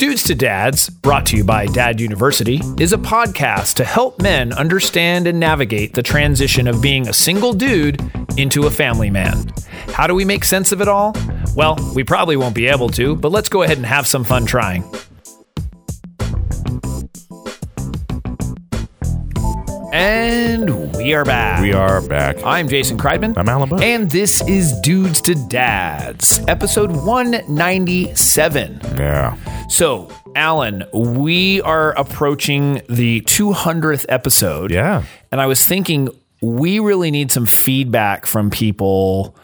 Dudes to Dads, brought to you by Dad University, is a podcast to help men understand and navigate the transition of being a single dude into a family man. How do we make sense of it all? Well, we probably won't be able to, but let's go ahead and have some fun trying. And we are back. We are back. I'm Jason Kreidman. I'm Alan Buck. And this is Dudes to Dads, episode 197. Yeah. So, Alan, we are approaching the 200th episode. Yeah. And I was thinking we really need some feedback from people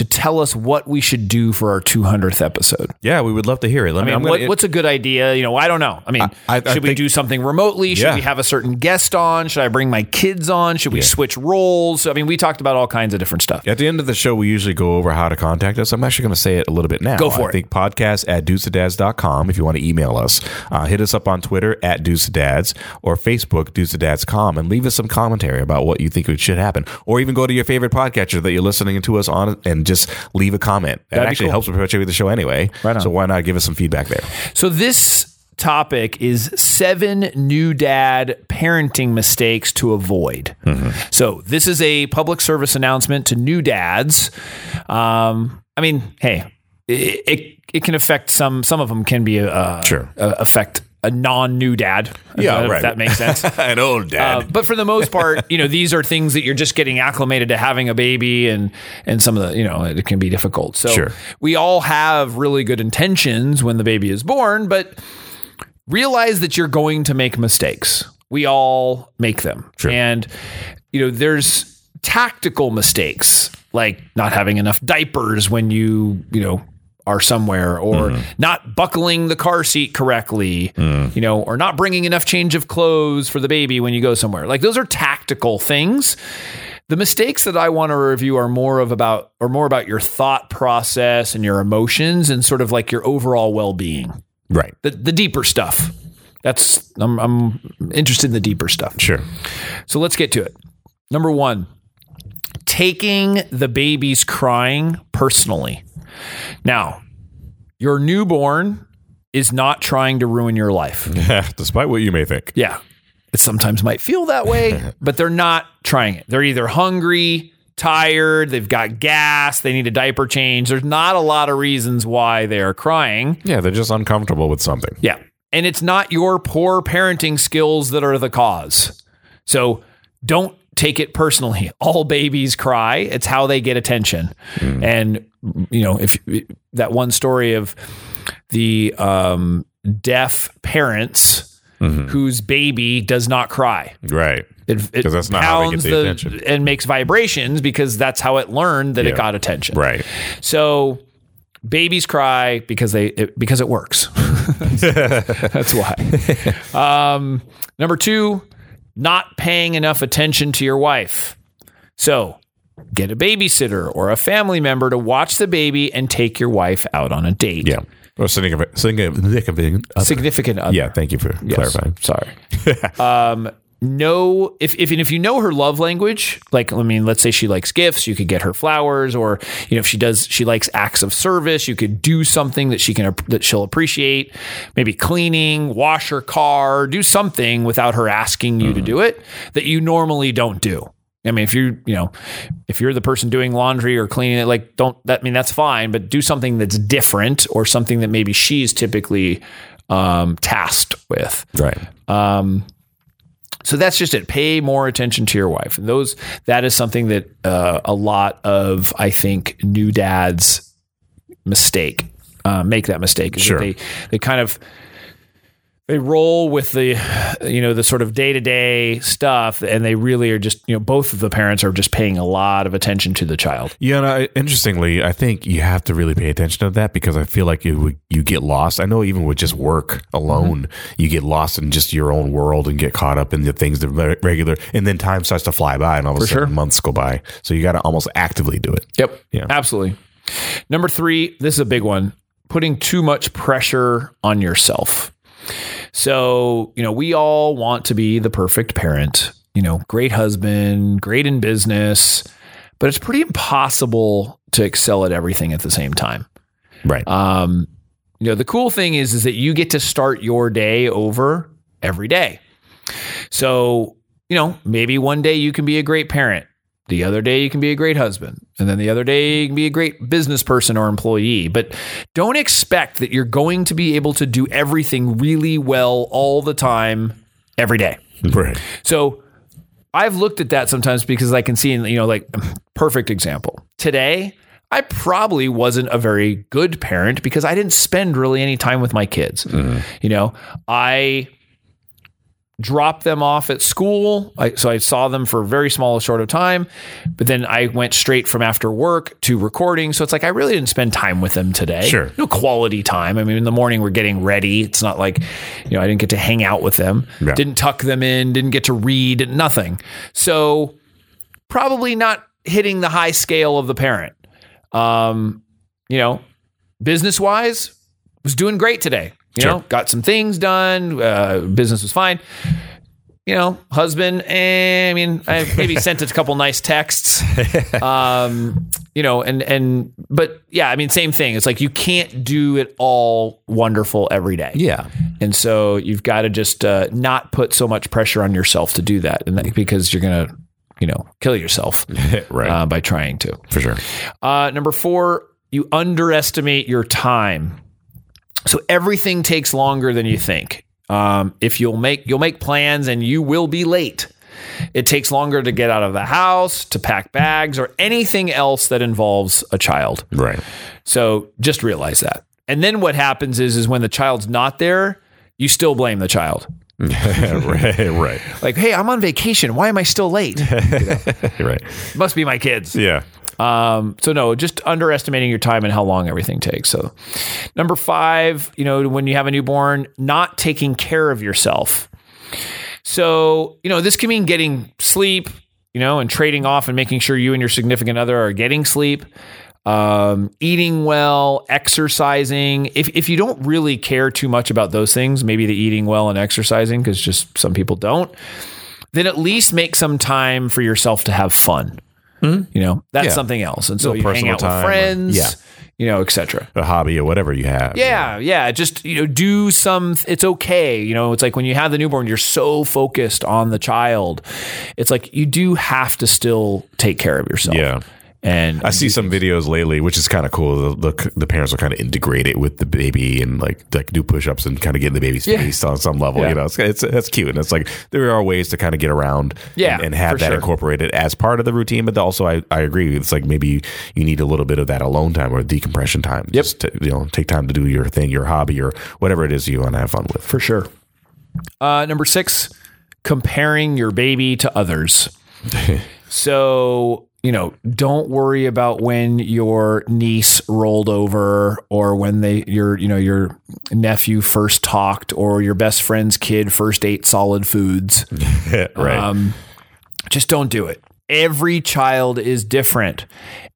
to tell us what we should do for our 200th episode. Yeah, we would love to hear it. Let I me. mean, what, gonna- what's a good idea? You know, I don't know. I mean, I- I should we do something remotely? Should Yeah. we have a certain guest on? Should I bring my kids on? Should we Yeah. switch roles? I mean, we talked about all kinds of different stuff. At the end of the show, we usually go over how to contact us. I'm actually going to say it a little bit now. Go for I it. think podcast at dudestodads.com if you want to email us. Uh, hit us up on Twitter at dudestodads or Facebook dudestodads.com and leave us some commentary about what you think should happen. Or even go to your favorite podcatcher that you're listening to us on and just leave a comment. That actually cool. helps perpetuate the show anyway. Right on. So why not give us some feedback there? So this topic is seven new dad parenting mistakes to avoid. So this is a public service announcement to new dads. Um, I mean, hey, it, it it can affect some. Some of them can be uh, Sure. uh, affect a non new dad. Yeah, if right. That makes sense. An old Uh, but for the most part, you know, these are things that you're just getting acclimated to having a baby, and and some of the, you know, it can be difficult. So Sure. we all have really good intentions when the baby is born, but realize that you're going to make mistakes. We all make them, Sure. and you know, there's tactical mistakes like not having enough diapers when you, you know. Are somewhere, or mm-hmm. not buckling the car seat correctly, mm. you know, or not bringing enough change of clothes for the baby when you go somewhere. Like those are tactical things. The mistakes that I want to review are more of about or more about your thought process and your emotions and sort of like your overall well-being. right. The the deeper stuff. That's I'm I'm interested in the deeper stuff. Sure. So let's get to it. Number 1, taking the baby's crying personally. Now, your newborn is not trying to ruin your life. Despite what you may think. Yeah. It sometimes might feel that way, but they're not trying it. They're either hungry, tired, they've got gas, they need a diaper change. There's not a lot of reasons why they are crying. Yeah, they're just uncomfortable with something. Yeah. And it's not your poor parenting skills that are the cause. So don't take it personally. All babies cry. It's how they get attention. And you know, if that one story of the um, deaf parents whose baby does not cry. Right. It, it 'Cause that's not how they get pounds the attention. and makes vibrations because that's how it learned that Yeah. it got attention. Right. So babies cry because they it, because it works. That's why. Um, number two, not paying enough attention to your wife. So get a babysitter or a family member to watch the baby and take your wife out on a date. Yeah. Or significant, significant other. Significant other. Yeah, thank you for Yes. clarifying. Sorry. um, know if if and if you know her love language, like I mean, let's say she likes gifts, you could get her flowers, or you know if she does she likes acts of service, you could do something that she can that she'll appreciate. Maybe cleaning, wash her car, do something without her asking you to do it that you normally don't do. I mean, if you you know, if you're the person doing laundry or cleaning it, like don't that I mean that's fine, but do something that's different or something that maybe she's typically um, tasked with. Right. Um, so that's just it. Pay more attention to your wife. And those that is something that uh, a lot of I think new dads mistake uh, make that mistake. is that Sure. They they kind of they roll with the you know the sort of day to day stuff, and they really are just you know both of the parents are just paying a lot of attention to the child. Yeah, and I, interestingly, I think you have to really pay attention to that because I feel like you you get lost. I know even with just work alone, you get lost in just your own world and get caught up in the things that are regular, and then time starts to fly by, and all of a sudden sure. months go by. So you got to almost actively do it. Yep. Yeah. Absolutely. Number three, this is a big one putting too much pressure on yourself. So, you know, we all want to be the perfect parent, you know, great husband, great in business, but it's pretty impossible to excel at everything at the same time. Right. Um, you know, the cool thing is, is that you get to start your day over every day. So, you know, maybe one day you can be a great parent. The other day you can be a great husband. And then the other day you can be a great business person or employee. But don't expect that you're going to be able to do everything really well all the time every day. Right. So I've looked at that sometimes because I can see, you know, like perfect example. Today, I probably wasn't a very good parent because I didn't spend really any time with my kids. Mm-hmm. You know, I dropped them off at school. I, so I saw them for a very small, short of time, but then I went straight from after work to recording. So it's like I really didn't spend time with them today. Sure. No quality time. I mean, in the morning we're getting ready. It's not like, you know, I didn't get to hang out with them, Yeah. didn't tuck them in, didn't get to read, nothing. So probably not hitting the high scale of the parent. Um, you know, business wise, was doing great today. You Sure. know, got some things done. Uh, business was fine. You know, husband. Eh, I mean, I maybe sent a couple nice texts. Um, you know, and and but yeah, I mean, same thing. It's like you can't do it all wonderful every day. Yeah. And so you've got to just uh, not put so much pressure on yourself to do that, and that, because you're gonna, you know, kill yourself right. uh, by trying to. For sure. Uh, number four, you underestimate your time. So everything takes longer than you think. Um, if you'll make you'll make plans and you will be late. It takes longer to get out of the house, to pack bags, or anything else that involves a child. Right. So just realize that. And then what happens is is when the child's not there, you still blame the child. right. Right. Like, hey, I'm on vacation. Why am I still late? Right. Must be my kids. Yeah. Um, so no, just underestimating your time and how long everything takes. So number five, you know, when you have a newborn, not taking care of yourself. So, you know, this can mean getting sleep, you know, and trading off and making sure you and your significant other are getting sleep, um, eating well, exercising. If, if you don't really care too much about those things, maybe the eating well and exercising, because just some people don't, then at least make some time for yourself to have fun. Hmm? You know, that's Yeah. something else. And so you hang personal out with time or- friends, yeah. you know, etc. A hobby or whatever you have. Yeah, yeah. Just you know, do some. It's okay. You know, it's like when you have the newborn, you're so focused on the child. It's like you do have to still take care of yourself. Yeah. And I see some videos lately, which is kind of cool. The, the the parents will kind of integrate it with the baby and like like do push ups and kind of get in the baby's Yeah. face on some level. Yeah. You know, it's, it's that's cute, and it's like there are ways to kind of get around, Yeah, and, and have that sure. incorporated as part of the routine. But also, I I agree. It's like maybe you need a little bit of that alone time or decompression time. Yep. Just to, you know, take time to do your thing, your hobby, or whatever it is you want to have fun with. for sure. Uh, number six, comparing your baby to others. so, you know, don't worry about when your niece rolled over or when they your, you know, your nephew first talked or your best friend's kid first ate solid foods. right. Um, just don't do it. Every child is different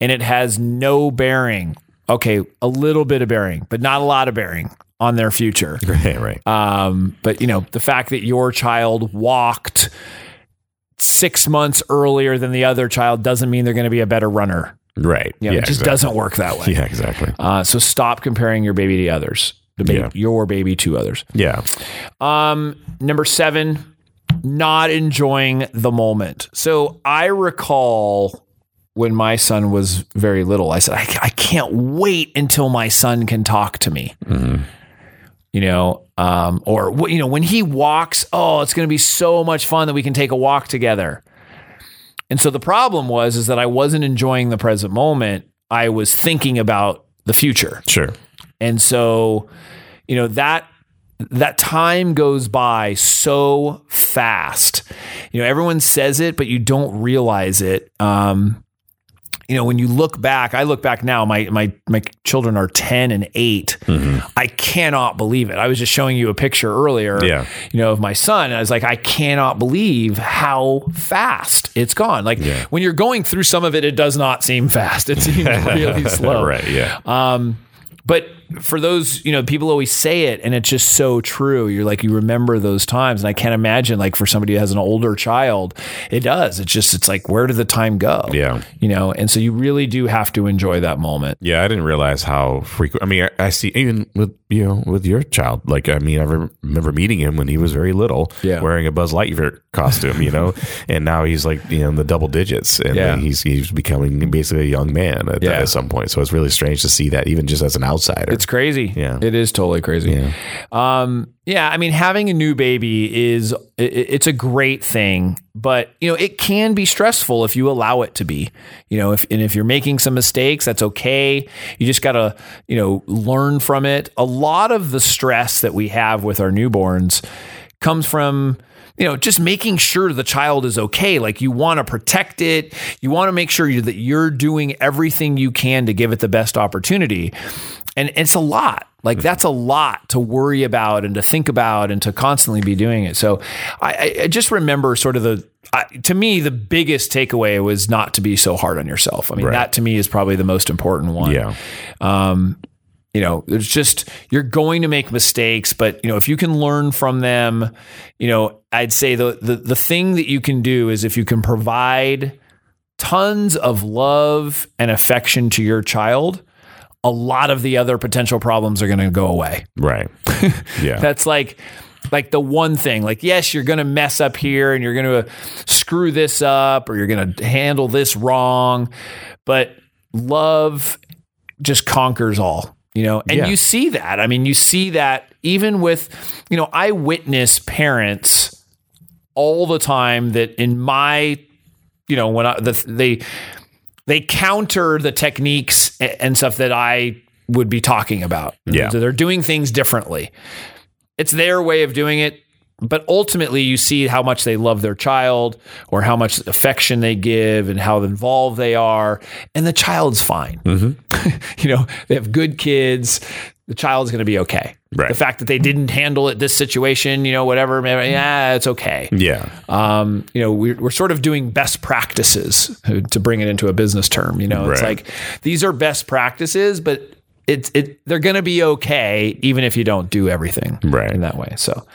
and it has no bearing. Okay, a little bit of bearing, but not a lot of bearing on their future. right. Right. Um, but you know, the fact that your child walked six months earlier than the other child doesn't mean they're going to be a better runner. right. You know, yeah. it just exactly. doesn't work that way. Yeah. Exactly. Uh, so stop comparing your baby to others. The baby, Yeah. your baby to others. Yeah. Um, number seven, not enjoying the moment. So I recall when my son was very little, I said, I, I can't wait until my son can talk to me. You know, um, or you know, when he walks, oh, it's going to be so much fun that we can take a walk together. And so the problem was is that I wasn't enjoying the present moment. I was thinking about the future. Sure. And so, you know, that that time goes by so fast. You know, everyone says it, but you don't realize it. Um, you know, when you look back, I look back now, my my my children are 10 and 8. I cannot believe it. I was just showing you a picture earlier, Yeah. you know, of my son. And I was like, I cannot believe how fast it's gone. Like Yeah. when you're going through some of it, it does not seem fast. It seems really slow. right. Yeah. Um, but for those, you know, people always say it and it's just so true. You're like, you remember those times. And I can't imagine, like, for somebody who has an older child, it does. It's just, it's like, where did the time go? Yeah. You know, and so you really do have to enjoy that moment. Yeah, I didn't realize how frequent. I mean, I, I see even with you know with your child. Like, I mean, I re- remember meeting him when he was very little, Yeah. wearing a Buzz Lightyear costume, you know, and now he's like you know in the double digits, and Yeah. he's he's becoming basically a young man at, Yeah. at some point. So it's really strange to see that, even just as an outsider. It's crazy. Yeah. It is totally crazy. Yeah. Um, yeah, I mean, having a new baby is i- i it's a great thing, but you know, it can be stressful if you allow it to be. You know, if and if you're making some mistakes, that's okay. You just gotta, you know, learn from it. A lot of the stress that we have with our newborns comes from you know just making sure the child is okay. Like you want to protect it. You want to make sure you, that you're doing everything you can to give it the best opportunity. And it's a lot. Like that's a lot to worry about and to think about and to constantly be doing it. So i, I- I just remember sort of the I, to me the biggest takeaway was not to be so hard on yourself. I mean Right. that to me is probably the most important one. Yeah, um, you know, there's just you're going to make mistakes, but you know, if you can learn from them, you know, I'd say the the the thing that you can do is if you can provide tons of love and affection to your child, a lot of the other potential problems are going to go away. right. Yeah, That's like like the one thing. Like yes, you're going to mess up here and you're going to screw this up or you're going to handle this wrong, but love just conquers all. You know, and Yeah. you see that. I mean, you see that even with, you know, I witness parents all the time that in my, you know, when I, the, they they counter the techniques and stuff that I would be talking about. Yeah. So they're doing things differently. It's their way of doing it, but ultimately you see how much they love their child or how much affection they give and how involved they are and the child's fine. you know, they have good kids. The child's going to be okay. Right. The fact that they didn't handle it this situation, you know, whatever, maybe, yeah, it's okay yeah, um, you know, we're, we're sort of doing best practices to bring it into a business term. You know, it's Right. like these are best practices, but it's it they're going to be okay even if you don't do everything Right. in that way. So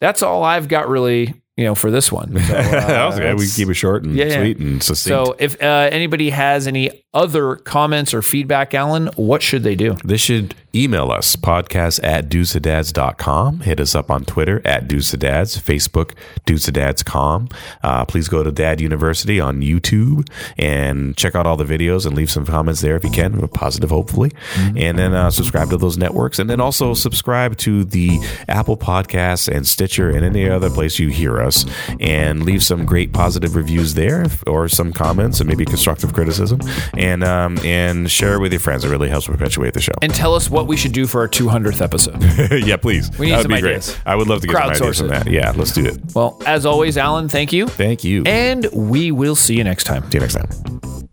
that's all I've got really, you know, for this one. So, uh, that was good. We keep it short and Yeah, yeah. sweet and succinct. so if uh, anybody has any other comments or feedback, Alan, what should they do? They should email us, podcast at dudestodads.com. Hit us up on Twitter at dudestodads, Facebook, dudestodads.com. Uh, please go to Dad University on YouTube and check out all the videos and leave some comments there if you can, positive, hopefully. And then uh, subscribe to those networks. And then also subscribe to the Apple Podcasts and Stitcher and any other place you hear us and leave some great positive reviews there or some comments and maybe constructive criticism. And, um, and share it with your friends. It really helps perpetuate the show. And tell us what we should do for our 200th episode. yeah, please. We need that would some be ideas. great. I would love to get some ideas from that. Yeah, let's do it. well, as always, Alan, thank you. Thank you. And we will see you next time. See you next time.